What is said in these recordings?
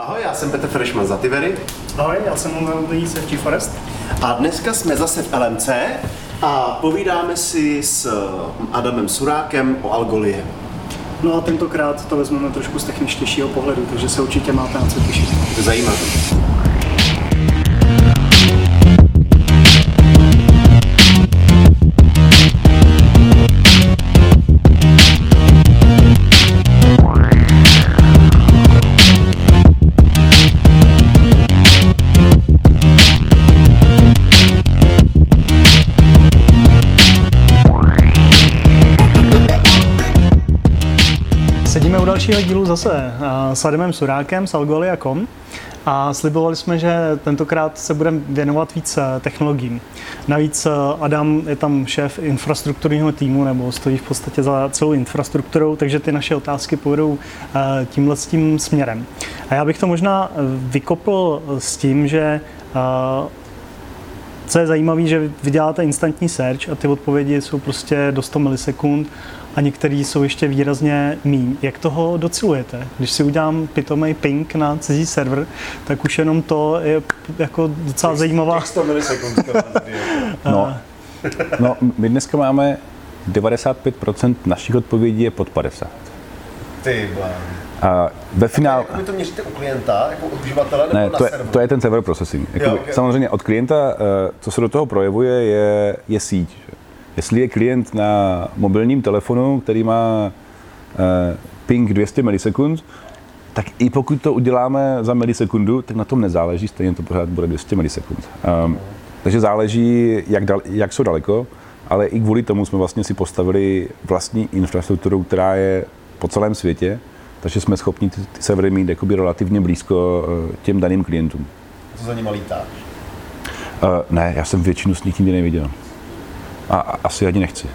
Ahoj, já jsem Petr Freshman za Tivery. Ahoj, já jsem Ondřej Safety Forest. A dneska jsme zase v LMC a povídáme si s Adamem Surákem o Algolie. No a tentokrát to vezmeme trošku z techničtějšího pohledu, takže se určitě máte na co těšit. To je zajímavé. Dalšího dílu zase eh, s Adamem Surákem z Algolia.com a slibovali jsme, že tentokrát se budeme věnovat víc eh, technologiím. Navíc eh, Adam je tam šéf infrastrukturního týmu nebo stojí v podstatě za celou infrastrukturou, takže ty naše otázky půjdou tímhle s tím směrem. A já bych to možná vykopl s tím, že co je zajímavé, že vy děláte instantní search a ty odpovědi jsou prostě do 100 milisekund a některé jsou ještě výrazně míň. Jak toho docilujete? Když si udělám pitomý ping na cizí server, tak už jenom to je jako docela zajímavá... 100 milisekund. no, no, my dneska máme 95% našich odpovědí je pod 50. Ty a ve finále... Jak to měříte u klienta, jako u uživatele, nebo ne, na to je, serveru? to je ten server processing. Jako, Jo, okay. Samozřejmě od klienta, eh, co se do toho projevuje, je, je síť. Jestli je klient na mobilním telefonu, který má eh, ping 200 milisekund, tak i pokud to uděláme za milisekundu, tak na tom nezáleží, stejně to pořád bude 200 milisekund. Um, takže záleží, jak, dal, jak jsou daleko, ale i kvůli tomu jsme vlastně si postavili vlastní infrastrukturu, která je po celém světě, takže jsme schopni ty, ty servery mít jakoby relativně blízko uh, těm daným klientům. Co za nima lítá? Uh, ne, já jsem většinu z nich nikdy neviděl. A, asi ani nechci.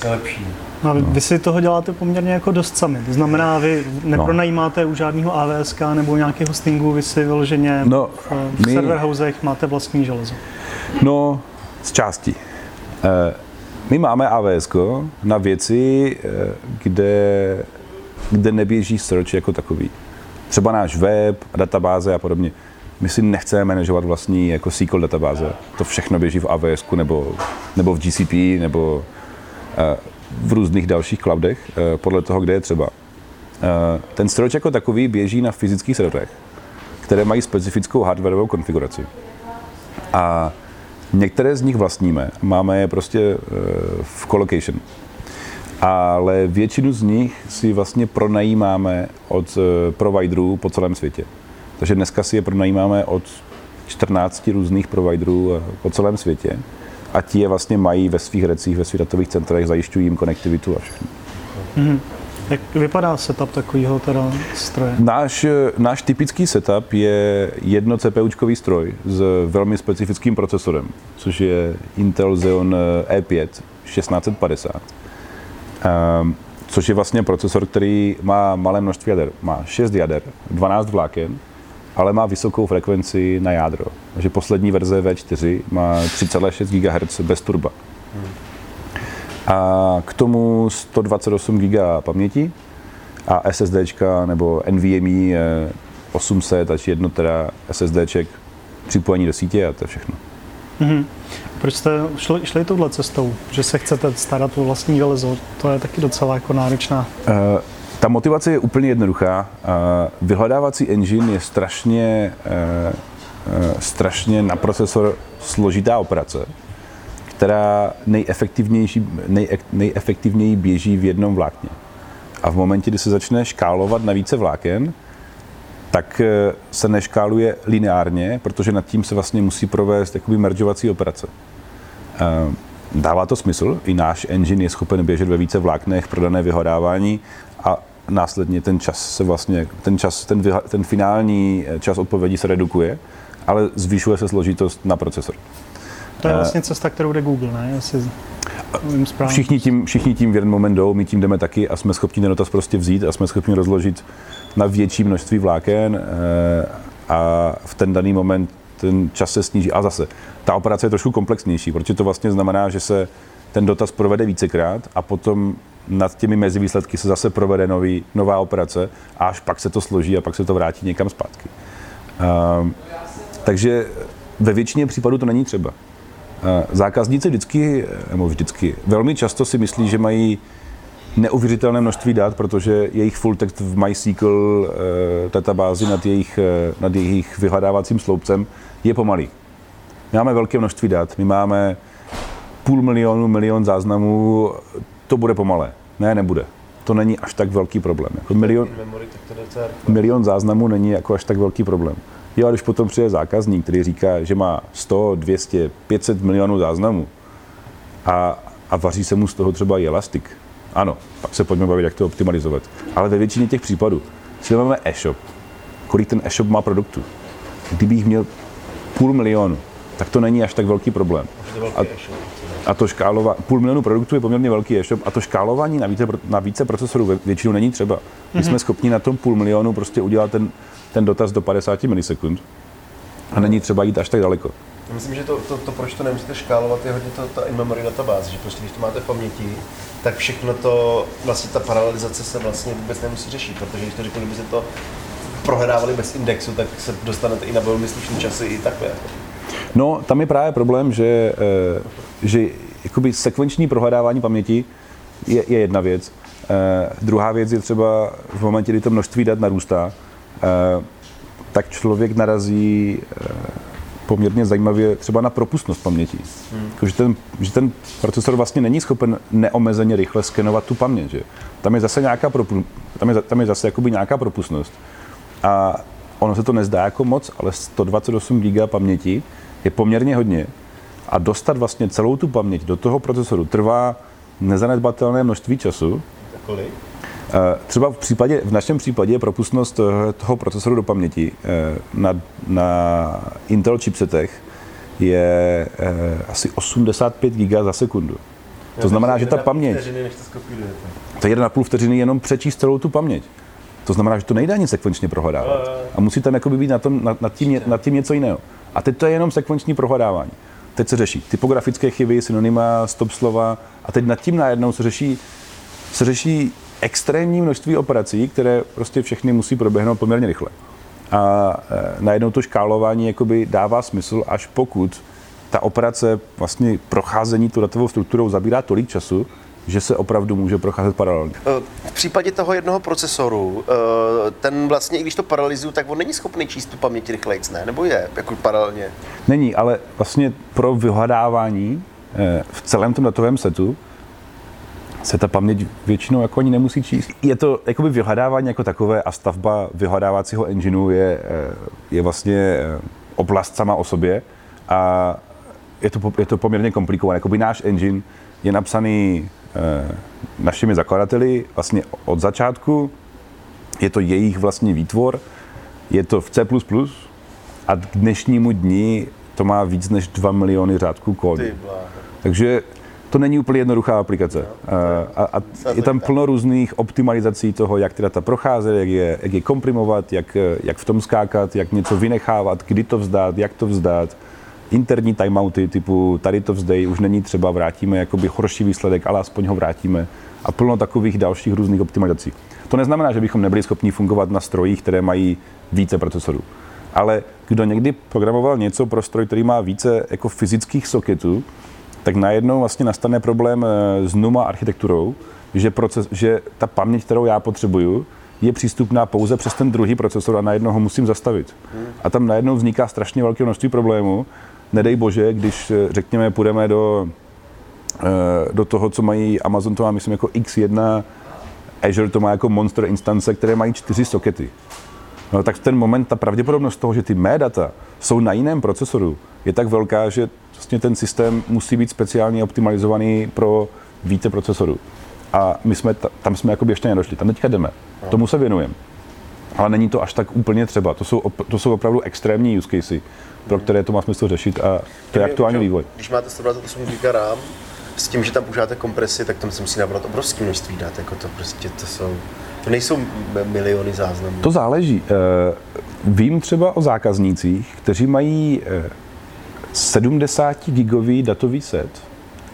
To je lepší. No, vy, vy si toho děláte poměrně jako dost sami. To znamená, vy nepronajímáte u žádného AWS nebo nějakého hostingu, vy si vyloženě No, v, v my- server housech máte vlastní železo. No, z části. Eh, My máme AWS na věci, eh, kde, kde neběží search jako takový. Třeba náš web, databáze a podobně. My si nechceme manažovat vlastní jako SQL databáze. To všechno běží v AWS nebo, nebo v GCP nebo eh, v různých dalších cloudech, eh, podle toho, kde je třeba. Eh, Ten search jako takový běží na fyzických serverech, které mají specifickou hardwareovou konfiguraci. A některé z nich vlastníme, máme je prostě v colocation. Ale většinu z nich si vlastně pronajímáme od providerů po celém světě. Takže dneska si je pronajímáme od 14 různých providerů eh, po celém světě a ti je vlastně mají ve svých recích, ve svých datových centrech, zajišťují jim konektivitu a všechno. Jak vypadá setup takového teda stroje? Náš, náš typický setup je jedno CPUčkový stroj s velmi specifickým procesorem, což je Intel Xeon E5 1650. Um, což je vlastně procesor, který má malé množství jader. Má 6 jader, 12 vláken, ale má vysokou frekvenci na jádro. Takže poslední verze V4 má 3,6 GHz bez turba. A k tomu 128 GB paměti a SSDčka nebo NVMe eh, 800 až jedno teda SSDček připojení do sítě a to je všechno. Proč jste šli, šli touhle cestou, že se chcete starat o vlastní železo? To je taky docela jako náročná. Eh, Ta motivace je úplně jednoduchá. Vyhledávací engine je strašně, eh, eh, strašně na procesor složitá operace, která nejefektivnější, nej, nejefektivněji běží v jednom vlákně. A v momentě, kdy se začne škálovat na více vláken, tak eh, se neškáluje lineárně, protože nad tím se vlastně musí provést jakoby mergeovací operace. Dává to smysl, i náš engine je schopen běžet ve více vláknech pro dané vyhledávání a následně ten čas se vlastně, ten čas, ten, vyha- ten finální eh, čas odpovědi se redukuje, ale zvyšuje se složitost na procesor. To je vlastně cesta, kterou jde Google, ne? Jestli správně. Všichni tím, všichni tím v jeden moment jdou, my tím jdeme taky a jsme schopni ten dotaz prostě vzít a jsme schopni rozložit na větší množství vláken eh, a v ten daný moment ten čas se sníží. A zase, ta operace je trošku komplexnější, protože to vlastně znamená, že se ten dotaz provede vícekrát a potom nad těmi mezivýsledky se zase provede nový, nová operace a až pak se to složí a pak se to vrátí někam zpátky. Uh, takže ve většině případů to není třeba. Zákazníci vždycky, nebo vždycky, velmi často si myslí, že mají neuvěřitelné množství dat, protože jejich full text v MySQL e, databázi nad jejich, e, nad jejich vyhledávacím sloupcem je pomalý. My máme velké množství dat, my máme půl milionu, milion záznamů, to bude pomalé. Ne, nebude. To není až tak velký problém. Jako milion, milion záznamů není jako až tak velký problém. Jo, a když potom přijde zákazník, který říká, že má 100, 200, 500 milionů záznamů a, a vaří se mu z toho třeba i elastik, ano, pak se pojďme bavit, jak to optimalizovat. Ale ve většině těch případů, si máme e-shop, kolik ten e-shop má produktů. Kdybych měl půl milionu, tak to není až tak velký problém. A, a to škálování, půl milionu produktů je poměrně velký e-shop a to škálování na více, na více procesorů většinou není třeba. My mm-hmm. jsme schopni na tom půl milionu prostě udělat ten, ten dotaz do 50 milisekund a není třeba jít až tak daleko. Myslím, že to, to, to proč to nemusíte škálovat, je hodně to, ta in-memory databáze, že prostě když to máte v paměti, tak všechno to, vlastně ta paralelizace se vlastně vůbec nemusí řešit, protože když to řeknu, kdyby se to prohledávali bez indexu, tak se dostanete i na velmi slušný časy i takhle. Jako. No, tam je právě problém, že, eh, že jakoby sekvenční prohledávání paměti je, je jedna věc. Eh, druhá věc je třeba v momentě, kdy to množství dat narůstá, eh, tak člověk narazí poměrně zajímavě třeba na propustnost paměti. Hmm. Jako, že, ten, že ten procesor vlastně není schopen neomezeně rychle skenovat tu paměť. Že? Tam je zase nějaká, propu, tam je, tam je zase jakoby nějaká propustnost. A ono se to nezdá jako moc, ale 128 GB paměti je poměrně hodně. A dostat vlastně celou tu paměť do toho procesoru trvá nezanedbatelné množství času. Kolik? Eh, třeba v, případě, v našem případě je propustnost eh, toho procesoru do paměti eh, na, na Intel chipsetech je asi 85 GB za sekundu. To znamená, že ta paměť... To je 1,5 vteřiny jenom přečíst celou tu paměť. To znamená, že to nejde ani sekvenčně prohledávat. A musí tam jakoby být na tom, nad, nad, tím, nad tím něco jiného. A teď to je jenom sekvenční prohledávání. Teď se řeší typografické chyby, synonyma, stop slova a teď nad tím najednou se řeší, se řeší extrémní množství operací, které prostě všechny musí proběhnout poměrně rychle. A e, najednou to škálování jakoby dává smysl, až pokud ta operace vlastně procházení tu datovou strukturou zabírá tolik času, že se opravdu může procházet paralelně. E, v případě toho jednoho procesoru, e, ten vlastně, i když to paralelizuju, tak on není schopný číst tu paměť rychleji, ne? Nebo je, jako paralelně? Není, ale vlastně pro vyhledávání v celém tom datovém setu se ta paměť většinou jako ani nemusí číst. Je to jakoby vyhledávání jako takové a stavba vyhledávacího engineu je, eh, je vlastně eh, oblast sama o sobě a je to, je to poměrně komplikované. Jakoby náš engine je napsaný eh, našimi zakladateli vlastně od začátku, je to jejich vlastní výtvor, je to v C++ a k dnešnímu dni to má víc než 2 miliony řádků kódu. Takže to není úplně jednoduchá aplikace. A, a, a je tam plno různých optimalizací toho, jak ty data procházet, jak je, jak je komprimovat, jak, jak v tom skákat, jak něco vynechávat, kdy to vzdát, jak to vzdát. Interní timeouty typu tady to vzdej, už není třeba, vrátíme jakoby horší výsledek, ale aspoň ho vrátíme. A plno takových dalších různých optimalizací. To neznamená, že bychom nebyli schopni fungovat na strojích, které mají více procesorů. Ale kdo někdy programoval něco pro stroj, který má více jako fyzických soketů, tak najednou vlastně nastane problém eh, s NUMA architekturou, že, proces, že ta paměť, kterou já potřebuju, je přístupná pouze přes ten druhý procesor a najednou ho musím zastavit. A tam najednou vzniká strašně velké množství problémů. Nedej bože, když eh, řekněme půjdeme do, eh, do toho, co mají Amazon, to má myslím jako X1, Azure to má jako monster instance, které mají čtyři sokety. No, tak v ten moment ta pravděpodobnost toho, že ty mé data jsou na jiném procesoru, je tak velká, že vlastně ten systém musí být speciálně optimalizovaný pro více procesorů. A my jsme, tam jsme jakoby ještě nedošli, tam teďka jdeme, tomu se věnujeme. Ale není to až tak úplně třeba, to jsou, to jsou opravdu extrémní use casey, pro které to má smysl řešit a to je aktuální vývoj. Když máte 128 GB RAM, s tím, že tam používáte kompresi, tak tam se musí nabrat obrovské množství dat, jako to prostě to jsou, to nejsou miliony záznamů. To záleží. Eh, vím třeba o zákaznících, kteří mají eh, 70 gigový datový set,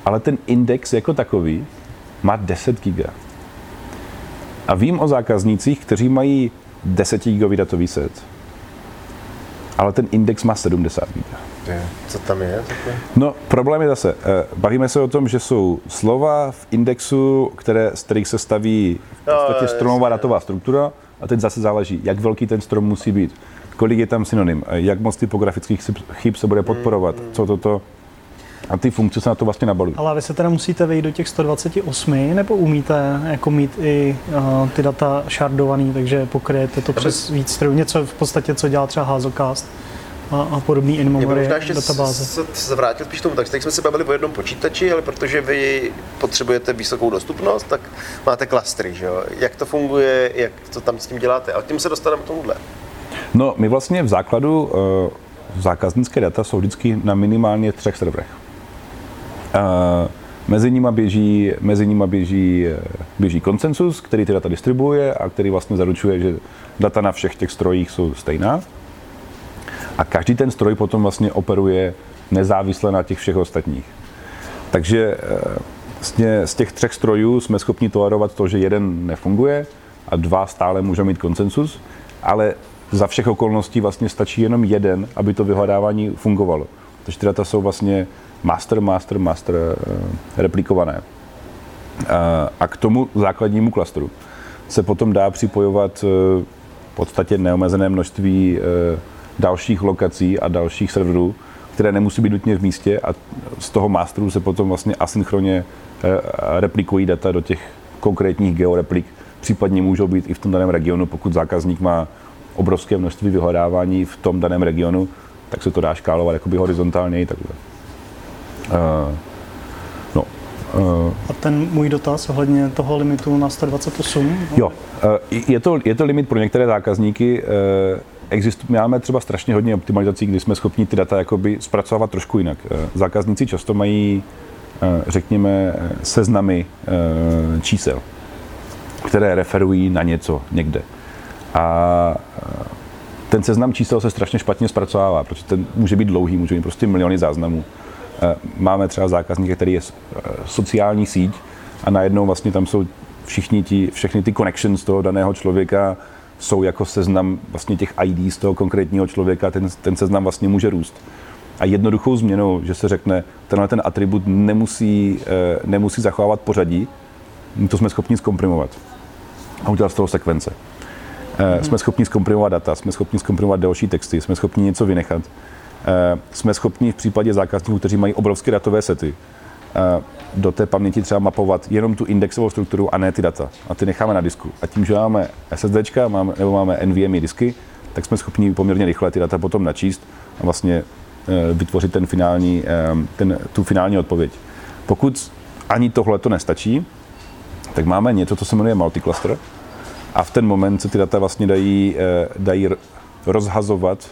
ale ten index jako takový má 10 giga. A vím o zákaznících, kteří mají 10 gigový datový set, ale ten index má 70 GB. Co tam je? No, problém je zase, eh, bavíme se o tom, že jsou slova v indexu, které, z kterých se staví v podstatě stromová datová struktura a teď zase záleží, jak velký ten strom musí být, kolik je tam synonym, eh, jak moc typografických chyb- chyb se bude podporovat, co toto. A ty funkce se na to vlastně nabalují. Ale vy se teda musíte vejít do těch 128, nebo umíte jako mít i uh, ty data shardovaný, takže pokryjete to přes víc strojů, něco v podstatě, co dělá třeba Hazocast a, a podobný in-memory databáze. se, se vrátil spíš tomu, tak teď jsme se bavili o jednom počítači, ale protože vy potřebujete vysokou dostupnost, tak máte klastry, že jo? Jak to funguje, jak to tam s tím děláte? A tím se dostaneme k tomuhle. No, my vlastně v základu uh, zákaznické data jsou vždycky na minimálně třech serverech. Mezi nimi běží, mezi nimi běží, běží konsensus, který ty data distribuuje a který vlastně zaručuje, že data na všech těch strojích jsou stejná. A každý ten stroj potom vlastně operuje nezávisle na těch všech ostatních. Takže eh, vlastně z těch třech strojů jsme schopni tolerovat to, že jeden nefunguje a dva stále můžou mít konsensus, ale za všech okolností vlastně stačí jenom jeden, aby to vyhledávání fungovalo. Takže ty data jsou vlastně master, master, master eh, replikované. Eh, A k tomu základnímu klastru se potom dá připojovat eh, v podstatě neomezené množství dalších lokací a dalších serverů, které nemusí být nutně v místě a z toho masteru se potom vlastně asynchronně replikují data do těch konkrétních georeplik, případně můžou být i v tom daném regionu, pokud zákazník má obrovské množství vyhledávání v tom daném regionu, tak se to dá škálovat jakoby horizontálně i takhle. Uh, no, uh, A ten můj dotaz ohledně toho limitu na 128, Jo, eh, je to, je to limit pro některé zákazníky. eh, Exist, máme třeba strašně hodně optimalizací, kdy jsme schopni ty data jakoby zpracovat trošku jinak. Eh, Zákazníci často mají, eh, řekněme, eh, seznamy eh, čísel, které referují na něco někde. A eh, ten seznam čísel se strašně špatně zpracovává, protože ten může být dlouhý, může mít prostě miliony záznamů. Eh, Máme třeba zákazníka, který je eh, sociální síť a najednou vlastně tam jsou všichni ti, všechny ty connections toho daného člověka jsou jako seznam vlastně těch ID z toho konkrétního člověka, ten, ten seznam vlastně může růst. A jednoduchou změnou, že se řekne, tenhle ten atribut nemusí, eh, nemusí zachovávat pořadí, to jsme schopni zkomprimovat a udělat z toho sekvence. Mm-hmm. Jsme schopni zkomprimovat data, jsme schopni zkomprimovat další texty, jsme schopni něco vynechat. Eh, Jsme schopni v případě zákazníků, kteří mají obrovské datové sety, eh, do té paměti třeba mapovat jenom tu indexovou strukturu a ne ty data. A ty necháme na disku. A tím, že máme SSDčka máme, nebo máme NVMe disky, tak jsme schopni poměrně rychle ty data potom načíst a vlastně eh, vytvořit ten finální, ten, tu finální odpověď. Pokud ani tohle to nestačí, tak máme něco, co se jmenuje multicluster a v ten moment se ty data vlastně dají, dají rozhazovat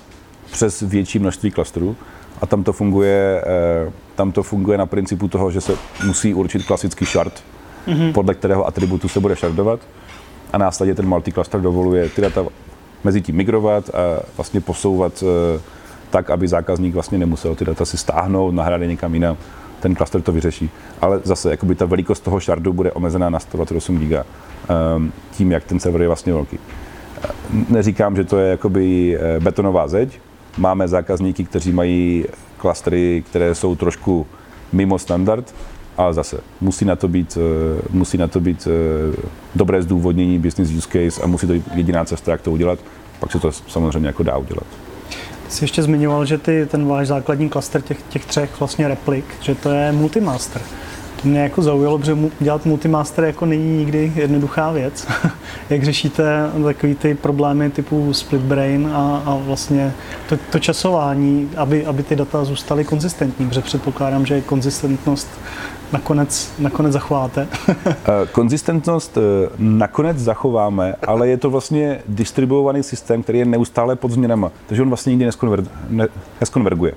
přes větší množství klastrů a tam to funguje, eh, tam to funguje na principu toho, že se musí určit klasický shard, mm-hmm. podle kterého atributu se bude shardovat a následně ten multicluster dovoluje ty data mezi tím migrovat a vlastně posouvat eh, tak, aby zákazník vlastně nemusel ty data si stáhnout, nahrát je někam jinam. Ten cluster to vyřeší. Ale zase, jakoby ta velikost toho shardu bude omezená na 128 GB ehm, tím, jak ten server je vlastně velký. Neříkám, že to je jakoby eh, betonová zeď. Máme zákazníky, kteří mají klastry, které jsou trošku mimo standard, ale zase musí na to být, eh, musí na to být eh, dobré zdůvodnění, business use case a musí to být jediná cesta, jak to udělat. Pak se to samozřejmě jako dá udělat. Jsi ještě zmiňoval, že ty, ten váš základní klaster těch, těch třech vlastně replik, že to je multimaster. To mě jako zaujalo, protože dělat multimaster jako není nikdy jednoduchá věc. Jak řešíte takový ty problémy typu split brain a, a vlastně to, to časování, aby, aby ty data zůstaly konzistentní, protože předpokládám, že konzistentnost nakonec, nakonec zachováte. Eh, Konzistentnost eh, nakonec zachováme, ale je to vlastně distribuovaný systém, který je neustále pod změnama, takže on vlastně nikdy neskonver, ne, neskonverguje.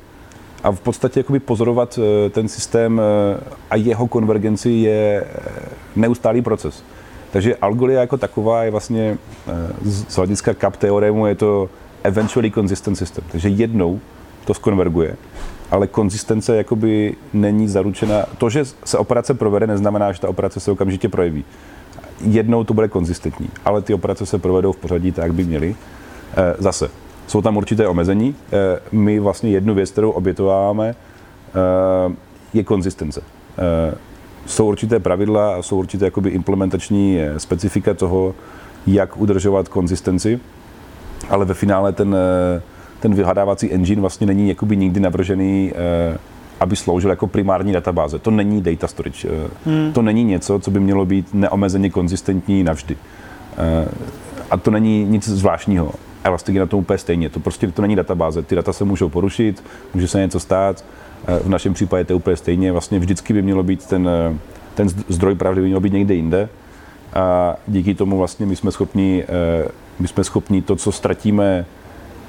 A v podstatě jakoby pozorovat eh, ten systém eh, a jeho konvergenci je eh, neustálý proces. Takže Algolia jako taková je vlastně z hlediska CAP teoremu je to eventually consistent system. Takže jednou to skonverguje, ale konzistence jakoby není zaručena. To, že se operace provede, neznamená, že ta operace se okamžitě projeví. jednou to bude konzistentní, ale ty operace se provedou v pořadí tak, jak by měly. Zase, jsou tam určité omezení. Eh, my vlastně jednu věc, kterou obětováváme, je konzistence. Jsou určité pravidla a jsou určité jakoby implementační specifika toho, jak udržovat konzistenci, ale ve finále ten, ten vyhledávací engine vlastně není jakoby nikdy navržený aby sloužil jako primární databáze. To není data storage. Eh, hmm. To není něco, co by mělo být neomezeně konzistentní navždy. Eh, a to není nic zvláštního. Elastic je na tom úplně stejně. To prostě to není databáze. Ty data se můžou porušit, může se něco stát. Eh, v našem případě to je úplně stejně. Vlastně vždycky by mělo být ten, ten zdroj pravdy by měl být někde jinde. A díky tomu vlastně my jsme schopni, my jsme schopni to, co ztratíme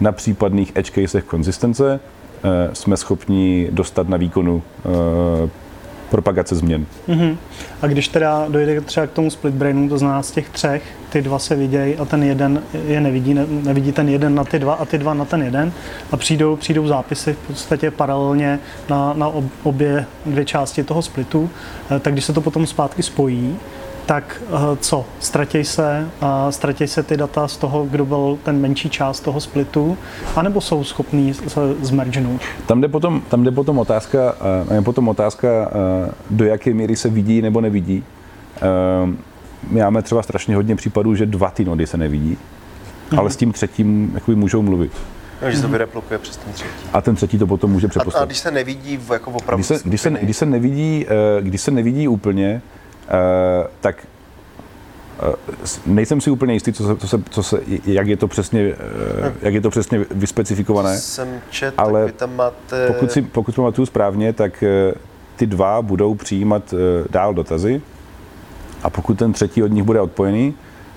na případných edge casech konzistence, Eh, jsme schopni dostat na výkonu eh, propagace změn. Mm-hmm. A když teda dojde třeba k tomu split brainu, to znamená z těch třech, ty dva se vidějí a ten jeden je nevidí, ne, nevidí ten jeden na ty dva a ty dva na ten jeden a přijdou, přijdou zápisy v podstatě paralelně na, na obě dvě části toho splitu, eh, tak když se to potom zpátky spojí, tak eh, co? Ztratěj se, ztratěj se ty data z toho, kdo byl ten menší část toho splitu, anebo jsou schopní se zmergenout? Tam jde potom, tam jde potom otázka, eh, je potom otázka, eh, do jaké míry se vidí nebo nevidí. My máme třeba strašně hodně případů, že dva ty nody se nevidí, mm-hmm. ale s tím třetím jakoby můžou mluvit. No, že se to vyreplokuje přes ten třetí. A ten třetí to potom může přeposlat. A, a když se nevidí jako opravdu když se, když se, když se, nevidí, když se nevidí úplně, tak eh, nejsem si úplně jistý, co se, co se, co se, jak, je to přesně, eh, jak je to přesně vyspecifikované. Jsem čet, ale tak tam máte... pokud, si, pokud pamatuju správně, tak ty dva budou přijímat dál dotazy a pokud ten třetí od nich bude odpojený,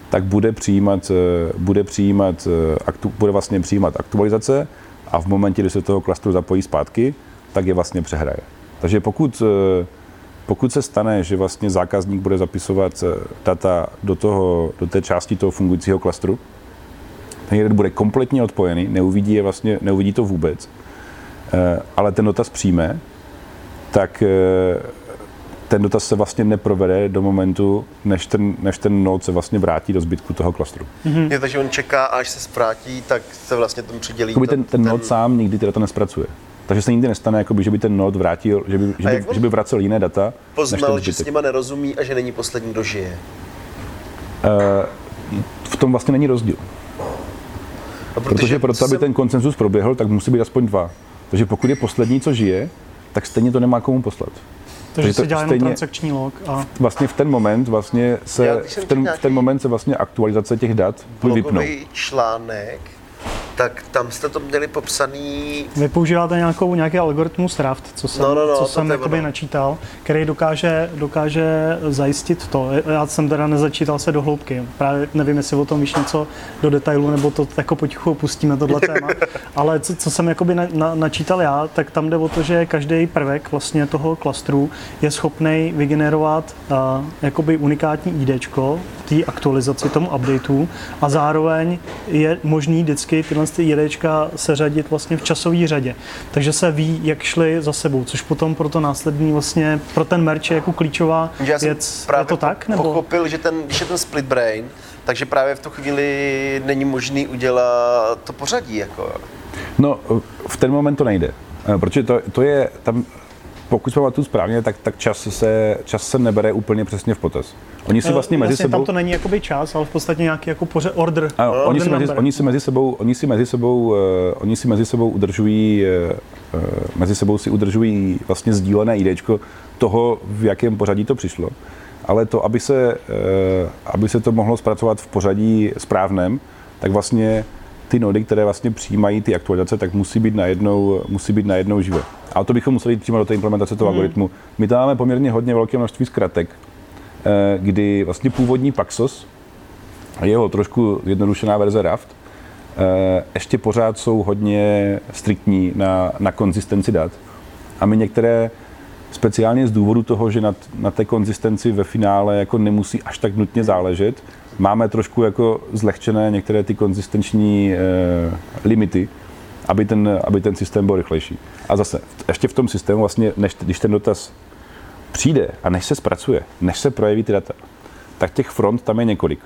tak bude přijímat, bude přijímat, aktu, bude vlastně přijímat aktualizace a v momentě, kdy se toho klastru zapojí zpátky, tak je vlastně přehraje. Takže pokud pokud se stane, že vlastně zákazník bude zapisovat eh, data do, toho, do té části toho fungujícího klastru, ten jeden bude kompletně odpojený, neuvidí, je vlastně, neuvidí to vůbec, eh, ale ten dotaz přijme, tak eh, ten dotaz se vlastně neprovede do momentu, než ten, než ten node se vlastně vrátí do zbytku toho klastru. Mm-hmm. Je, takže on čeká, až se zvrátí, tak se vlastně tomu přidělí. ten, ten, ten node sám nikdy ty data nespracuje. Takže se nikdy nestane, jakoby, že by ten node vrátil, že by, že by, že by vracel jiné data. Poznal, že s nima nerozumí a že není poslední, kdo žije. Uh, v tom vlastně není rozdíl. A protože, protože proto, aby jsem... ten konsenzus proběhl, tak musí být aspoň dva. Takže pokud je poslední, co žije, tak stejně to nemá komu poslat. Takže, se dělá stejně, transakční log a... Vlastně v ten moment vlastně se, v ten, v ten moment se vlastně aktualizace těch dat vypnou. článek tak tam jste to měli popsaný... Vy používáte nějakou, nějaký algoritmus Raft, co jsem, no, no, no, co jsem jakoby načítal, který dokáže, dokáže zajistit to. Já jsem teda nezačítal se do hloubky. Právě nevím, jestli o tom víš něco do detailu, nebo to jako potichu opustíme tohle téma. Ale co, co jsem jakoby na, na, načítal já, tak tam jde o to, že každý prvek vlastně toho klastru je schopný vygenerovat uh, jakoby unikátní ID té aktualizaci, tomu updateu a zároveň je možný vždycky tyhle ty jedečka seřadit vlastně v časové řadě. Takže se ví, jak šli za sebou, což potom pro to následní vlastně, pro ten merch je jako klíčová Já věc. Právě je to tak? Nebo? pochopil, že ten, když je ten split brain, takže právě v tu chvíli není možný udělat to pořadí. Jako. No, v ten moment to nejde. Eh, protože to, to je, tam pokud jsme tu správně, tak, tak čas, se, čas se nebere úplně přesně v potaz. Oni si eh, vlastně mezi sebou... Tam to není jakoby čas, ale v podstatě nějaký jako poře order. Ano, order oni, si mezi, oni, si mezi sebou, oni si mezi sebou, uh, oni si mezi sebou udržují, uh, mezi sebou si udržují vlastně sdílené IDčko toho, v jakém pořadí to přišlo. Ale to, aby se, uh, aby se to mohlo zpracovat v pořadí správném, tak vlastně ty nody, které vlastně přijímají ty aktualizace, tak musí být najednou, musí být najednou živé. A to bychom museli jít přímo do té implementace toho hmm. algoritmu. My tam máme poměrně hodně velké množství zkratek, eh, kdy vlastně původní Paxos, jeho trošku zjednodušená verze Raft, eh, ještě pořád jsou hodně striktní na, na konzistenci dat. A my některé speciálně z důvodu toho, že na, na té konzistenci ve finále jako nemusí až tak nutně záležet, máme trošku jako zlehčené některé ty konzistenční eh, limity, aby ten, aby ten systém byl rychlejší. A zase, ještě v tom systému vlastně, než, když ten dotaz přijde a než se zpracuje, než se projeví ty data, tak těch front tam je několik.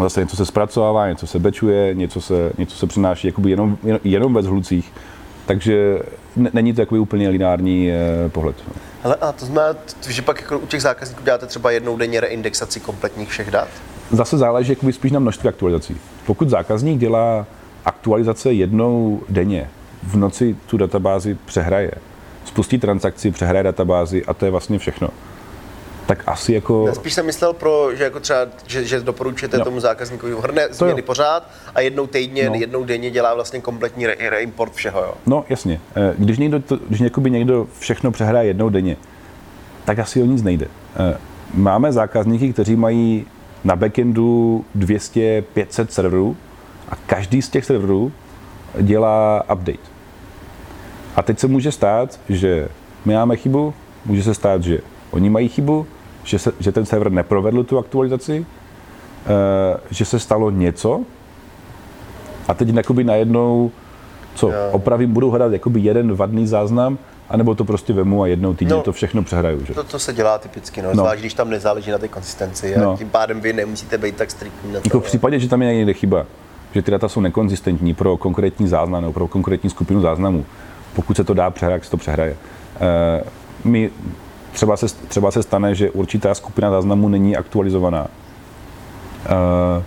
Zase něco se zpracovává, něco se bečuje, něco se, něco se přináší jenom, jenom, jenom ve zhlucích. Takže není to takový úplně lineární eh, pohled. Ale a to znamená, že pak jako u těch zákazníků děláte třeba jednou denně reindexaci kompletních všech dat? Zase záleží jakoby spíš na množství aktualizací. Pokud zákazník dělá aktualizace jednou denně, v noci tu databázi přehraje, spustí transakci, přehraje databázi a to je vlastně všechno. Tak asi jako... Já spíš jsem myslel pro, že jako třeba, že, že doporučujete No. tomu zákazníkovi hrne změny jo. pořád a jednou týdně, No. jednou denně dělá vlastně kompletní re, reimport všeho, jo? No jasně, Eh, když někdo, to, když někdo všechno přehraje jednou denně, tak asi o nic nejde. Eh, Máme zákazníky, kteří mají na backendu 200-500 serverů a každý z těch serverů dělá update. A teď se může stát, že my máme chybu, může se stát, že oni mají chybu, že, se, že ten server neprovedl tu aktualizaci, eh, že se stalo něco a teď jakoby najednou, co, opravím, budou hledat jakoby jeden vadný záznam, anebo to prostě vemu a jednou týdně No. to všechno přehraju. Že? To, to se dělá typicky, no, No. no. zvlášť když tam nezáleží na té konsistenci a No. tím pádem vy nemusíte být tak striktní na to. Jako v případě, že tam je někde chyba, že ty data jsou nekonzistentní pro konkrétní záznam nebo pro konkrétní skupinu záznamů, pokud se to dá přehrát, tak se to přehraje. Eh, My třeba se, třeba se stane, že určitá skupina záznamů není aktualizovaná. Eh,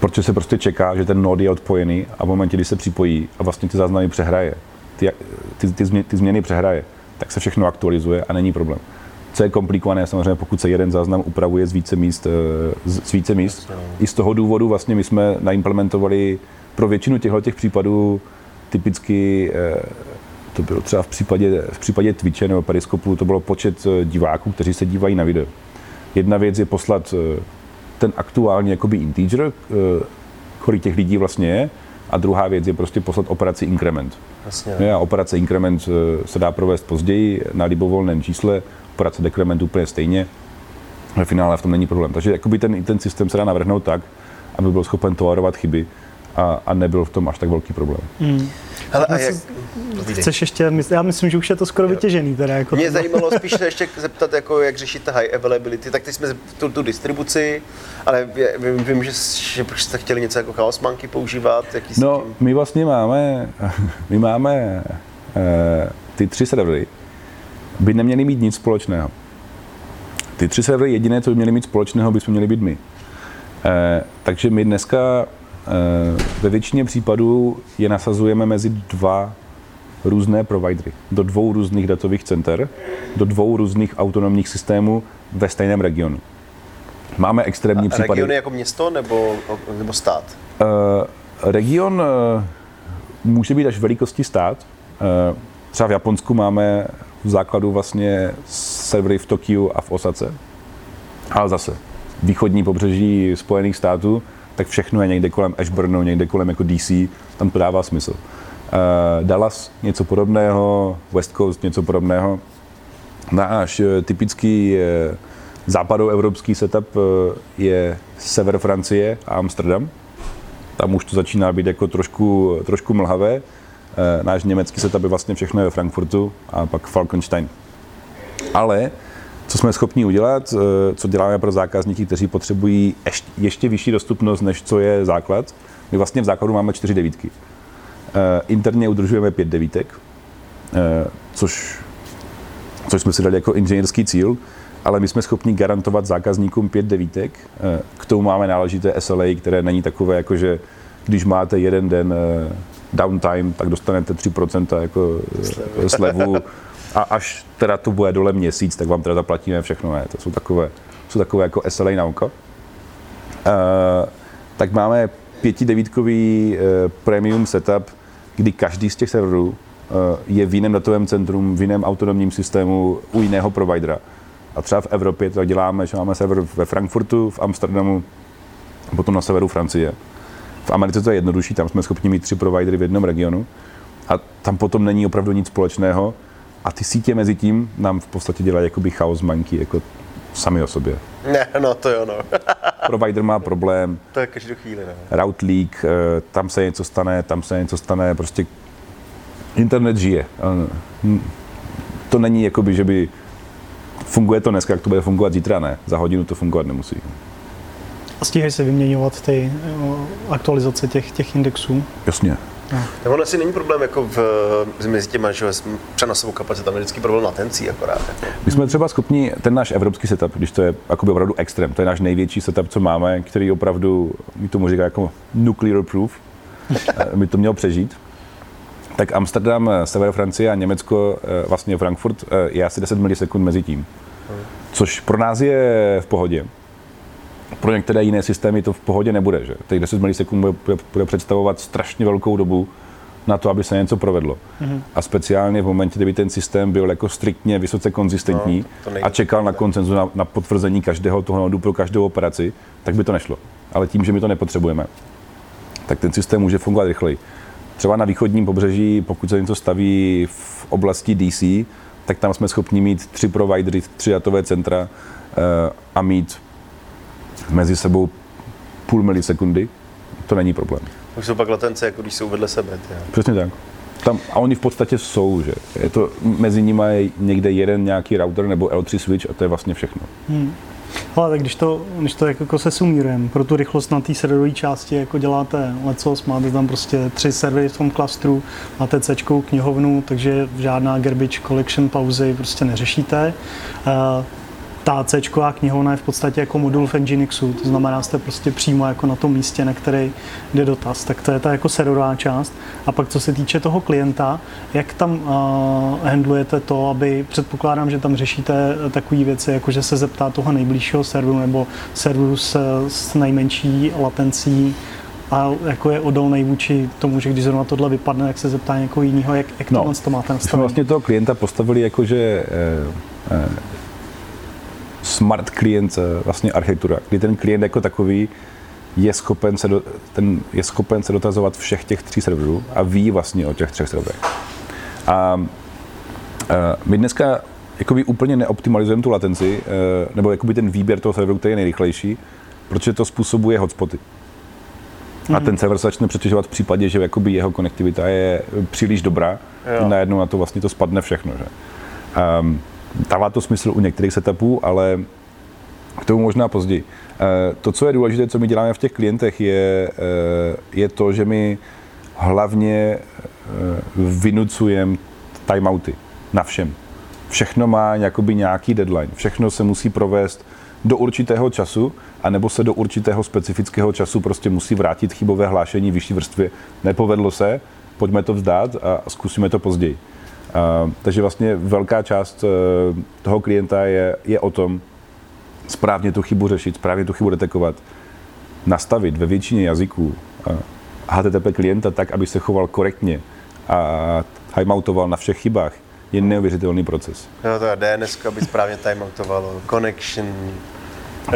protože se prostě čeká, že ten node je odpojený a v momentě, kdy se připojí a vlastně ty záznamy přehraje, ty, ty, ty, změ, ty změny přehraje, tak se všechno aktualizuje a není problém. Co je komplikované, samozřejmě, pokud se jeden záznam upravuje z více míst, eh, z z více míst. I z toho důvodu vlastně my jsme naimplementovali pro většinu těchto těch případů typicky eh, to bylo třeba v případě, v případě Twitche nebo Periskopu, to bylo počet eh, diváků, kteří se dívají na video. Jedna věc je poslat ten aktuální jakoby integer, kolik těch lidí vlastně je, a druhá věc je prostě poslat operaci increment. Jasně. Ne, a operace increment eh, se dá provést později na libovolném čísle, operace decrement úplně stejně. Ve finále v tom není problém. Takže jakoby ten, ten systém se dá navrhnout tak, aby byl schopen tolerovat chyby a, a nebyl v tom až tak velký problém. Hele, a jak, Chceš ještě, já myslím, že už je to skoro vytěžený. Teda, jako Mě to- zajímalo spíš se ještě zeptat, jako, jak řešíte high availability, tak teď jsme tu, tu distribuci, ale vě- vím, vím že, že proč jste chtěli něco jako chaos monkey používat, jaký No, tím? my vlastně máme, my máme eh, ty tři servery, by neměly mít nic společného. Ty tři servery jediné, co by měly mít společného, bychom měli být my. Eh, takže my dneska ve většině případů je nasazujeme mezi dva různé providery, do dvou různých datových center, do dvou různých autonomních systémů ve stejném regionu. Máme extrémní A případy. regiony jako město nebo, nebo stát? Eh, region eh, může být až velikosti stát. Eh, třeba v Japonsku máme v základu vlastně servery v Tokiu a v Osace. Ale zase východní pobřeží Spojených států, tak všechno je někde kolem Ashburnu, někde kolem jako DC, tam to dává smysl. Eh, Dallas něco podobného, West Coast něco podobného. Náš eh, typický eh, západoevropský setup eh, je sever Francie a Amsterdam. Tam už to začíná být jako trošku, trošku mlhavé. Náš německý setup je vlastně všechno ve Frankfurtu a pak Falkenstein. Ale co jsme schopni udělat, eh, co děláme pro zákazníky, kteří potřebují ještě, ještě vyšší dostupnost, než co je základ. My vlastně v základu máme čtyři devítky. Eh, Interně udržujeme pět devítek, eh, což, což jsme si dali jako inženýrský cíl, ale my jsme schopni garantovat zákazníkům pět devítek. K tomu máme náležité SLA, které není takové, jako že když máte jeden den downtime, tak dostanete 3% jako slevu. A až teda to bude dole měsíc, tak vám teda zaplatíme všechno. Ne? To jsou takové, jsou takové jako SLA na oko. Eh, tak máme pětidevítkový eh, premium setup, kdy každý z těch serverů eh, je v jiném datovém centrum, v jiném autonomním systému u jiného providera. A třeba v Evropě to děláme, že máme server ve Frankfurtu, v Amsterdamu, potom na severu Francie. V Americe to je jednodušší, tam jsme schopni mít tři providery v jednom regionu a tam potom není opravdu nic společného a ty sítě mezi tím nám v podstatě dělají jakoby chaos monkey, jako sami o sobě. Ne, no to jo, no. Provider má problém, to je každou chvíli, no. route leak, eh, tam se něco stane, tam se něco stane, prostě internet žije. Eh, hm, To není jakoby, že by funguje to dneska, jak to bude fungovat zítra, ne. Za hodinu to fungovat nemusí. A stíhají se vyměňovat ty o, aktualizace těch, těch indexů? Jasně. Tak ono asi není problém jako v, mezi těma, že s přenosovou kapacitami, vždycky problém latencí akorát. Jako. My jsme třeba schopni, ten náš evropský setup, když to je jakoby opravdu extrém, to je náš největší setup, co máme, který opravdu, my tomu říká jako nuclear proof, my to mělo přežít, tak Amsterdam, sever Francie a Německo, eh, vlastně Frankfurt, eh, je asi 10 milisekund mezi tím. Což pro nás je v pohodě. Pro některé jiné systémy to v pohodě nebude. Že? Těch 10 milisekund bude, bude představovat strašně velkou dobu na to, aby se něco provedlo. Mm-hmm. A speciálně v momentě, kdyby ten systém byl jako striktně vysoce konzistentní no, a čekal na koncenzu, na, na potvrzení každého toho nodu pro každou operaci, tak by to nešlo. Ale tím, že my to nepotřebujeme, tak ten systém může fungovat rychleji. Třeba na východním pobřeží, pokud se něco staví v oblasti DC, tak tam jsme schopni mít tři providery, tři datové centra uh, a mít mezi sebou půl milisekundy. To není problém. Už jsou pak latence, jako když jsou vedle sebe. Tě. Přesně tak. Tam, a oni v podstatě jsou, že je to mezi nimi je někde jeden nějaký router nebo L3 switch a to je vlastně všechno. Hmm. Ale tak když to, když to jako se sumírujeme, pro tu rychlost na té serverové části jako děláte lecos, máte tam prostě tři servery v tom klastru, máte C knihovnu, takže žádná garbage collection pauzy prostě neřešíte. Uh, ta C knihovna je v podstatě jako modul v Nginxu, to znamená, jste prostě přímo jako na tom místě, na který jde dotaz. Tak to je ta jako serverová část. A pak co se týče toho klienta, jak tam uh, handlujete to, aby předpokládám, že tam řešíte takové věci, jako že se zeptá toho nejbližšího serveru nebo serveru s, s nejmenší latencí, a jako je odolný vůči tomu, že když zrovna tohle vypadne, jak se zeptá někoho jiného, jak, jak no, to máte nastavené? vlastně toho klienta postavili jako, že eh, eh, smart klient, eh, vlastně architektura, kdy ten klient jako takový je schopen se, do, ten je schopen se dotazovat všech těch tří serverů a ví vlastně o těch třech serverech. A, a eh, my dneska jakoby úplně neoptimalizujeme tu latenci, eh, nebo jakoby ten výběr toho serveru, který je nejrychlejší, protože to způsobuje hotspoty. Mm-hmm. A ten server se začne přetěžovat v případě, že jakoby jeho konektivita je příliš dobrá, jo. najednou na to vlastně to spadne všechno. Že? Um, Dává to smysl u některých setupů, ale k tomu možná později. Eh, to, co je důležité, co my děláme v těch klientech, je, eh, je to, že my hlavně eh, vynucujeme timeouty na všem. Všechno má nějaký deadline, všechno se musí provést do určitého času, anebo se do určitého specifického času prostě musí vrátit chybové hlášení vyšší vrstvě. Nepovedlo se, pojďme to vzdát a zkusíme to později. Takže vlastně velká část uh, toho klienta je, je o tom správně tu chybu řešit, správně tu chybu detekovat, nastavit ve většině jazyků HTTP klienta tak, aby se choval korektně a timeoutoval na všech chybách, je neuvěřitelný proces. No to je DNS, aby správně timeoutovalo, connection,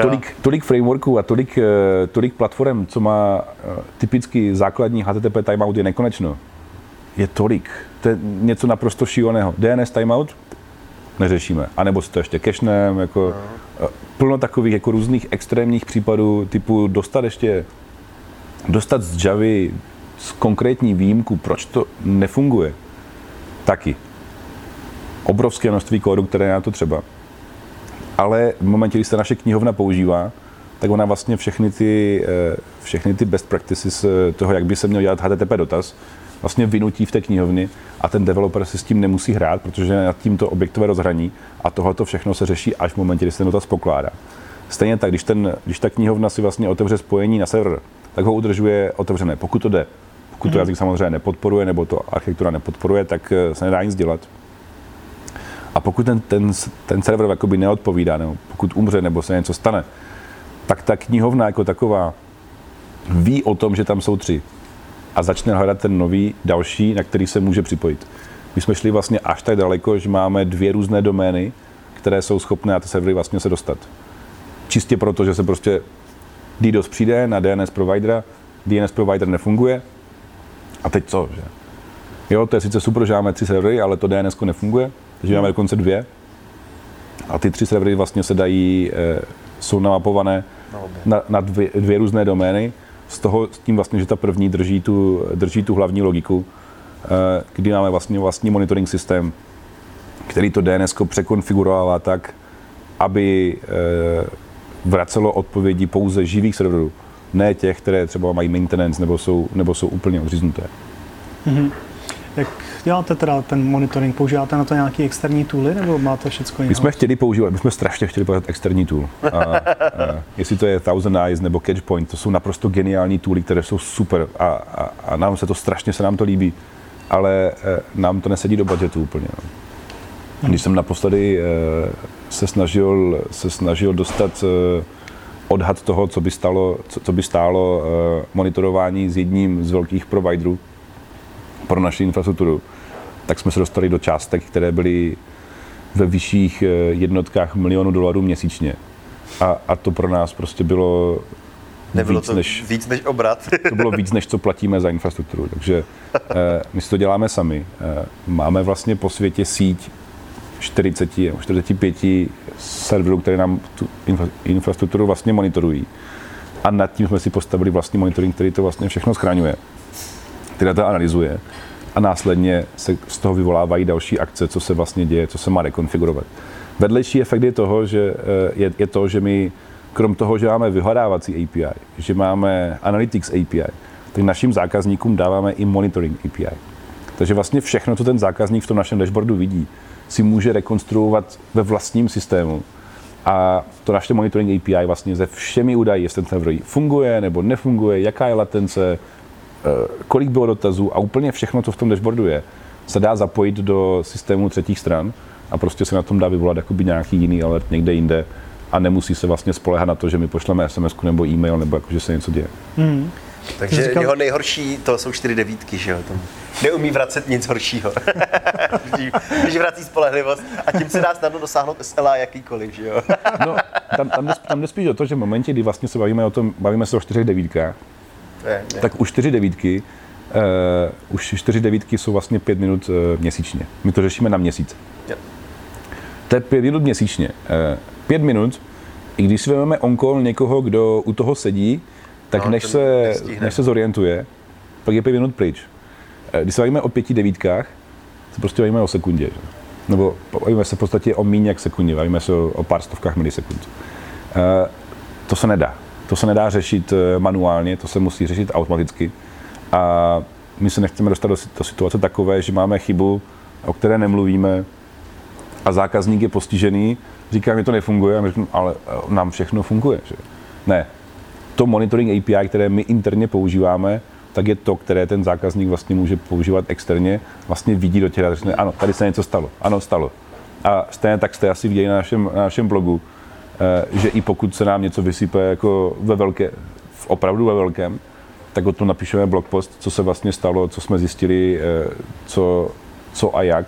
Tolik, tolik frameworků a tolik, tolik platform, co má typicky základní HTTP timeout je nekonečno. Je tolik to je něco naprosto šíleného. DNS timeout neřešíme. A nebo si to ještě cachenem, jako no. plno takových jako různých extrémních případů, typu dostat ještě, dostat z Javy z konkrétní výjimku, proč to nefunguje, taky. Obrovské množství kódu, které je na to třeba. Ale v momentě, kdy se naše knihovna používá, tak ona vlastně všechny ty, eh, všechny ty best practices eh, toho, jak by se měl dělat HTTP dotaz, vlastně vynutí v té knihovně a ten developer si s tím nemusí hrát, protože nad tímto objektové rozhraní a tohle všechno se řeší až v momentě, kdy se ten dotaz pokládá. Stejně tak, když, ten, když ta knihovna si vlastně otevře spojení na server, tak ho udržuje otevřené, pokud to jde. Pokud to mhm. jazyk samozřejmě nepodporuje, nebo to architektura nepodporuje, tak eh, se nedá nic dělat. A pokud ten, ten, ten server jakoby neodpovídá, nebo pokud umře, nebo se něco stane, tak ta knihovna jako taková ví o tom, že tam jsou tři a začne hledat ten nový, další, na který se může připojit. My jsme šli vlastně až tak daleko, že máme dvě různé domény, které jsou schopné na ty servery vlastně se dostat. Čistě proto, že se prostě DDoS přijde na DNS providera, DNS provider nefunguje a teď co? Že? Jo, to je sice super, že máme tři servery, ale to DNS nefunguje, takže máme dokonce dvě. A ty tři servery vlastně se dají, eh, jsou namapované na, na dvě, dvě různé domény z toho, s tím vlastně, že ta první drží tu, drží tu hlavní logiku, eh, kdy máme vlastně vlastní monitoring systém, který to DNS překonfigurovává tak, aby eh, vracelo odpovědi pouze živých serverů, ne těch, které třeba mají maintenance nebo jsou, nebo jsou úplně odříznuté. Mm-hmm. Jak děláte teda ten monitoring? Používáte na to nějaký externí tooly nebo máte všechno My jsme chtěli používat, my jsme strašně chtěli používat externí tool. A, a, jestli to je Thousand Eyes nebo Catchpoint, to jsou naprosto geniální tooly, které jsou super a, a, a nám se to strašně se nám to líbí, ale e, nám to nesedí do budgetu úplně. No. Když jsem naposledy e, se snažil, se snažil dostat e, odhad toho, co by, stalo, co, co by stálo monitorování s jedním z velkých providerů, pro naši infrastrukturu, tak jsme se dostali do částek, které byly ve vyšších eh, jednotkách milionů dolarů měsíčně. A, a to pro nás prostě bylo Nebylo víc to než, víc než obrat. to bylo víc, než co platíme za infrastrukturu. Takže eh, my si to děláme sami. Eh, máme vlastně po světě síť 40 45 serverů, které nám tu infra, infrastrukturu vlastně monitorují. A nad tím jsme si postavili vlastní monitoring, který to vlastně všechno schraňuje ty data analyzuje a následně se z toho vyvolávají další akce, co se vlastně děje, co se má rekonfigurovat. Vedlejší efekt je toho, že eh, je, je to, že my krom toho, že máme vyhledávací API, že máme Analytics API, tak našim zákazníkům dáváme i Monitoring API. Takže vlastně všechno, co ten zákazník v tom našem dashboardu vidí, si může rekonstruovat ve vlastním systému. A to naše monitoring API vlastně ze všemi údaji, jestli ten server funguje nebo nefunguje, jaká je latence, kolik bylo dotazů a úplně všechno, co v tom dashboardu je, se dá zapojit do systému třetích stran a prostě se na tom dá vyvolat jakoby nějaký jiný alert někde jinde a nemusí se vlastně spolehat na to, že my pošleme SMS nebo e-mail nebo jako, že se něco děje. Mm. Takže říkal... jeho nejhorší, to jsou čtyři devítky, že jo? Tam neumí vracet nic horšího. Když vrací spolehlivost a tím se dá snadno dosáhnout SLA jakýkoliv, že jo? no, tam, tam, jde, tam jde spíš o to, že v momentě, kdy vlastně se bavíme o tom, bavíme se o čtyřech devítkách, tak už čtyři devítky, uh, už čtyři devítky jsou vlastně pět minut uh, měsíčně. My to řešíme na měsíc. Je. To je pět minut měsíčně. Uh, pět minut, i když si vezmeme on někoho, kdo u toho sedí, tak no, než, se, než se zorientuje, pak je pět minut pryč. Když se bavíme o pěti devítkách, se prostě bavíme o sekundě. Že? Nebo bavíme se v podstatě o méně jak sekundě, bavíme se o, o pár stovkách milisekund. Uh, to se nedá. To se nedá řešit eh, manuálně, to se musí řešit automaticky. A my se nechceme dostat do situace takové, že máme chybu, o které nemluvíme a zákazník je postižený, říká, mi to nefunguje a my říkám, ale eh, nám všechno funguje. Že? Ne. To monitoring API, které my interně používáme, tak je to, které ten zákazník vlastně může používat externě, vlastně vidí do těch a řekne, ano, tady se něco stalo, ano, stalo. A stejně tak jste asi viděli na našem, na našem blogu, že i pokud se nám něco vysype jako ve velké, opravdu ve velkém, tak o tom napíšeme blogpost, co se vlastně stalo, co jsme zjistili, eh, co, co a jak.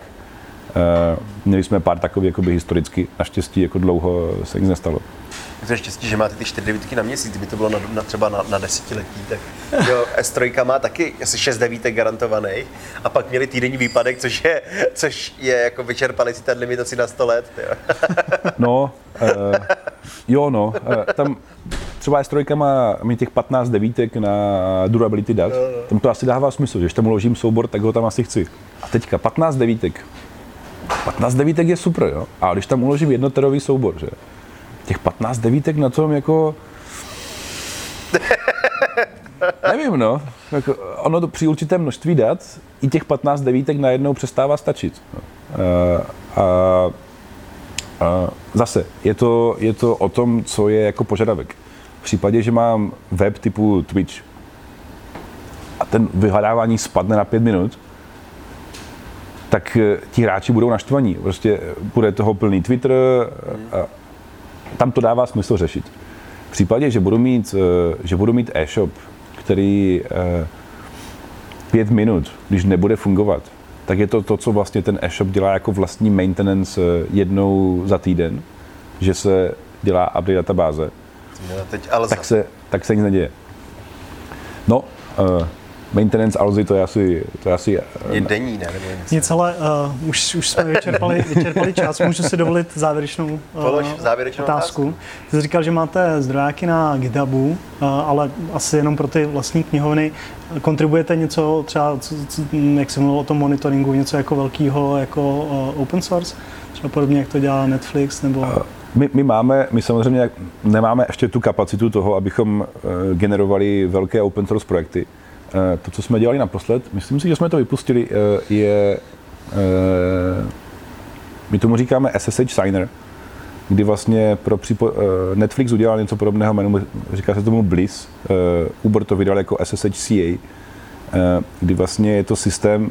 Eh, měli jsme pár takových jakoby historicky, naštěstí jako dlouho se nic nestalo. To je štěstí, že máte ty čtyři devítky na měsíc, kdyby to bylo na, na třeba na, na desetiletí, tak jo, S3 má taky asi šest devítek garantovaných a pak měli týdenní výpadek, což je, což je jako vyčerpali si ten limit asi na 100 let. Jo. no, uh, jo no, uh, tam třeba S3 má mít těch 15 devítek na durability dat, no, no. tam to asi dává smysl, že když tam uložím soubor, tak ho tam asi chci. A teďka 15 devítek, 15 devítek je super, jo, a když tam uložím jednoterový soubor, že, těch 15 devítek na tom jako... Nevím, no. Jako ono to při určitém množství dat i těch 15 devítek najednou přestává stačit. A, a, a zase, je to, je to o tom, co je jako požadavek. V případě, že mám web typu Twitch a ten vyhledávání spadne na 5 minut, tak eh, ti hráči budou naštvaní. Prostě bude toho plný Twitter, a, tam to dává smysl řešit. V případě, že budu mít, eh, že budu mít e-shop, který eh, pět minut, když nebude fungovat, tak je to to, co vlastně ten e-shop dělá jako vlastní maintenance eh, jednou za týden, že se dělá update databáze, no, teď tak, se, tak se nic neděje. No, maintenance Alzy, to je asi, to je asi Je denní, ne? Nebo něco. Nic, ale uh, už, už jsme vyčerpali, vyčerpali čas, můžu si dovolit závěrečnou uh, Polož závěrečnou otázku. Ty jsi říkal, že máte zdrojáky na GitHubu, uh, ale asi jenom pro ty vlastní knihovny. Kontribujete něco třeba, co, co, jak jsem mluvil o tom monitoringu, něco jako velkého, jako uh, open source? Třeba podobně, jak to dělá Netflix, nebo... My, my máme, my samozřejmě nemáme ještě tu kapacitu toho, abychom uh, generovali velké open source projekty. Uh, to, co jsme dělali naposled, myslím si, že jsme to vypustili, uh, je, uh, my tomu říkáme SSH Signer, kdy vlastně pro přípo, uh, Netflix udělal něco podobného, jmenuji, říká se tomu Bliss, Uber to vydal jako SSH CA, kdy vlastně je to systém,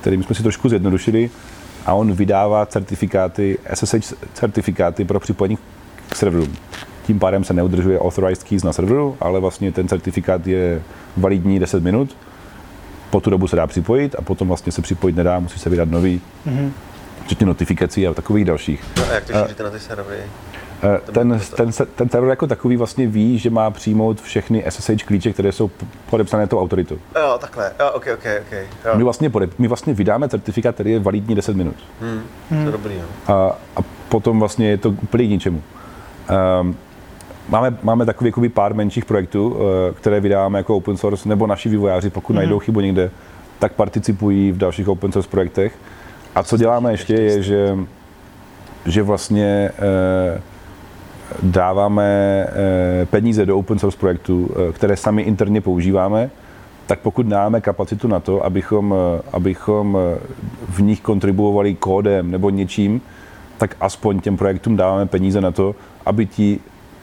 který jsme si trošku zjednodušili, a on vydává certifikáty, SSH certifikáty pro připojení k serveru. Tím pádem se neudržuje authorized keys na serveru, ale vlastně ten certifikát je validní 10 minut. Po tu dobu se dá připojit a potom vlastně se připojit nedá, musí se vydat nový, mm-hmm. včetně notifikací a takových dalších. No a jak to šíříte na ty servery? Ten, ten, ten server jako takový vlastně ví, že má přijmout všechny SSH klíče, které jsou podepsané tou autoritou. Jo, takhle. Jo, ok, ok, ok. Jo. My, vlastně podep, my vlastně vydáme certifikát, který je validní 10 minut. Hmm, hmm. To je dobrý, no. A, a potom vlastně je to úplně k ničemu. Um, máme, máme takový jakoby pár menších projektů, uh, které vydáváme jako open source, nebo naši vývojáři, pokud hmm. najdou chybu někde, tak participují v dalších open source projektech. A co děláme ještě je, že, že vlastně uh, dáváme eh, peníze do open source projektů, eh, které sami interně používáme, tak pokud máme kapacitu na to, abychom, eh, abychom v nich kontribuovali kódem nebo něčím, tak aspoň těm projektům dáváme peníze na to, aby ti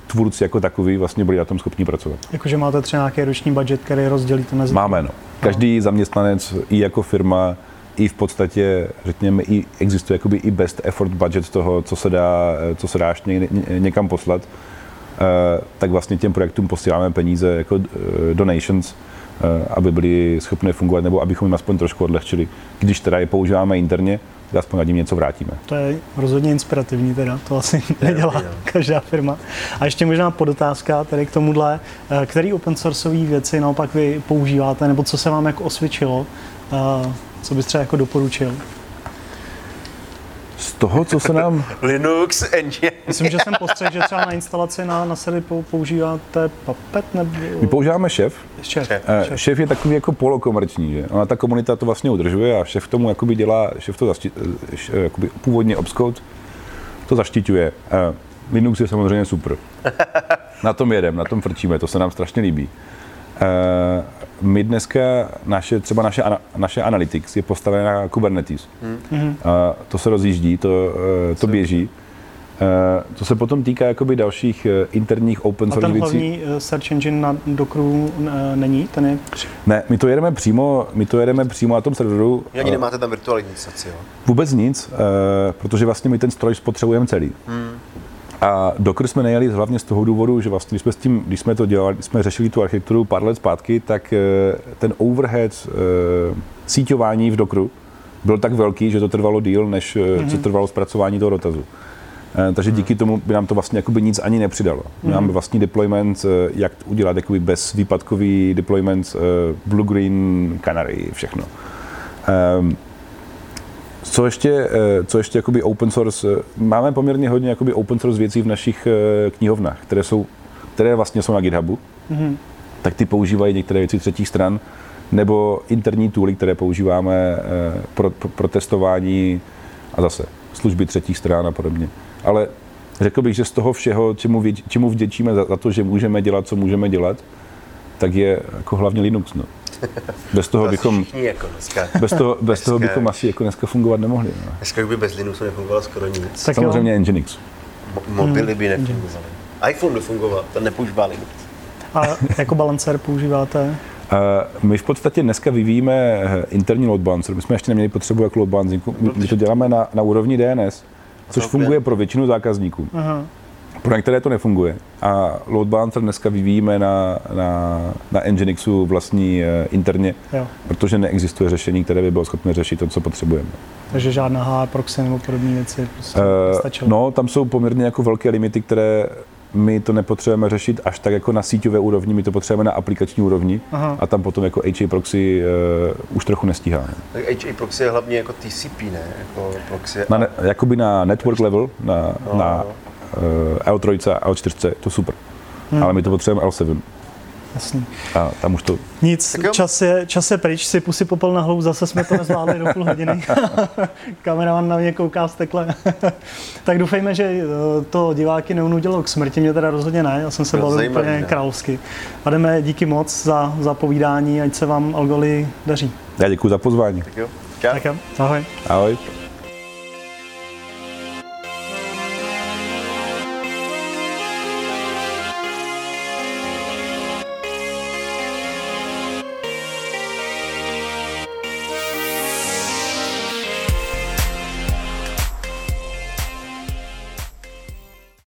tvůrci jako takový vlastně byli na tom schopni pracovat. Jakože máte třeba nějaký roční budget, který rozdělíte mezi... Máme, no. Každý zaměstnanec i jako firma i v podstatě, řekněme, i existuje jakoby i best effort budget toho, co se dá, co se dá ještě ně, někam poslat, eh, tak vlastně těm projektům posíláme peníze jako eh, donations, eh, aby byli schopni fungovat, nebo abychom jim aspoň trošku odlehčili. Když teda je používáme interně, tak aspoň nad ním něco vrátíme. To je rozhodně inspirativní teda, to asi nedělá každá firma. A ještě možná podotázka tedy k tomuhle, který open sourceové věci naopak vy používáte, nebo co se vám jako osvědčilo co bys třeba jako doporučil? Z toho, co se nám... Linux engine. Myslím, že jsem postřehl, že třeba na instalaci na, na sedy používáte Puppet nebo... My používáme šef. Šef. Šef, šef. šef je takový jako polokomerční, že? Ona ta komunita to vlastně udržuje a šef tomu jakoby dělá, šef to zašti, jakoby původně Obscode to zaštiťuje. Linux je samozřejmě super. Na tom jedem, na tom frčíme, to se nám strašně líbí. My dneska, naše, třeba naše, naše Analytics je postavené na Kubernetes. Hmm. Uh, to se rozjíždí, to, uh, to běží. Uh, to se potom týká jakoby dalších uh, interních open source věcí. A ten hlavní věcí. search engine na Dockeru není? Ten je... Ne, my to jedeme přímo, my to jedeme přímo na tom serveru. Ani nemáte tam virtualizaci, jo? Vůbec nic, protože vlastně my ten stroj spotřebujeme celý. Hmm. A Docker jsme nejeli hlavně z toho důvodu, že vlastně, když jsme, s tím, když jsme to dělali, když jsme řešili tu architekturu pár let zpátky, tak eh, ten overhead uh, síťování v Dockeru byl tak velký, že to trvalo díl, než mm-hmm. co trvalo zpracování toho dotazu. Takže mhm. díky tomu by nám to vlastně jakoby nic ani nepřidalo. My mm-hmm. máme vlastní deployment, jak udělat jakoby bezvýpadkový deployment, blue, green, canary, všechno. Co ještě, eh, co ještě jakoby open source, eh, máme poměrně hodně jakoby open source věcí v našich eh, knihovnách, které, jsou, které vlastně jsou na GitHubu, mm-hmm. tak ty používají některé věci třetích stran, nebo interní tooly, které používáme pro, pro, pro testování a zase služby třetích stran a podobně. Ale řekl bych, že z toho všeho, čemu, vě, čemu vděčíme za, za to, že můžeme dělat, co můžeme dělat, tak je jako hlavně Linux. No. Bez toho, bychom, jako dneska. bez toho, bez dneska, toho bychom asi jako dneska fungovat nemohli. No. Dneska by bez Linuxu nefungovalo skoro nic. Tak Samozřejmě jo. Nginx. Mo- mobily by nefungovaly. iPhone by fungoval, to nepoužívá Linux. A jako balancer používáte? My v podstatě dneska vyvíjíme eh, interní load balancer. My jsme ještě neměli potřebu jako load balancingu. My to děláme na, na úrovni DNS, což funguje pro většinu zákazníků. Aha. Pro některé to nefunguje. A load balancer dneska vyvíjíme na, na, na Nginxu vlastní uh, interně, jo. protože neexistuje řešení, které by bylo schopné řešit to, co potřebujeme. Takže žádná HR proxy nebo podobné věci prostě uh, No, tam jsou poměrně jako velké limity, které my to nepotřebujeme řešit až tak jako na síťové úrovni, my to potřebujeme na aplikační úrovni Aha. a tam potom jako HA proxy uh, už trochu nestíhá. Tak HA proxy je hlavně jako TCP, ne? Jako proxy. Na, ne, jakoby na network level, na, No, na uh, L3 a L4, to super. Hmm. Ale my to potřebujeme L7 Jasný. a tam už to Nic, čas je, čas je pryč, si pusy popel na hlavu, zase jsme to nezvládli do půl hodiny. Kameraman na mě kouká z tekle. tak doufejme, že eh, to diváky neunudilo k smrti, mě teda rozhodně ne, já jsem se bavil úplně ne? královsky. Ademe, díky moc za, za povídání, ať se vám Algoli daří. Já děkuji za pozvání. Tak jo. Čau. Tak jo, ahoj. Ahoj.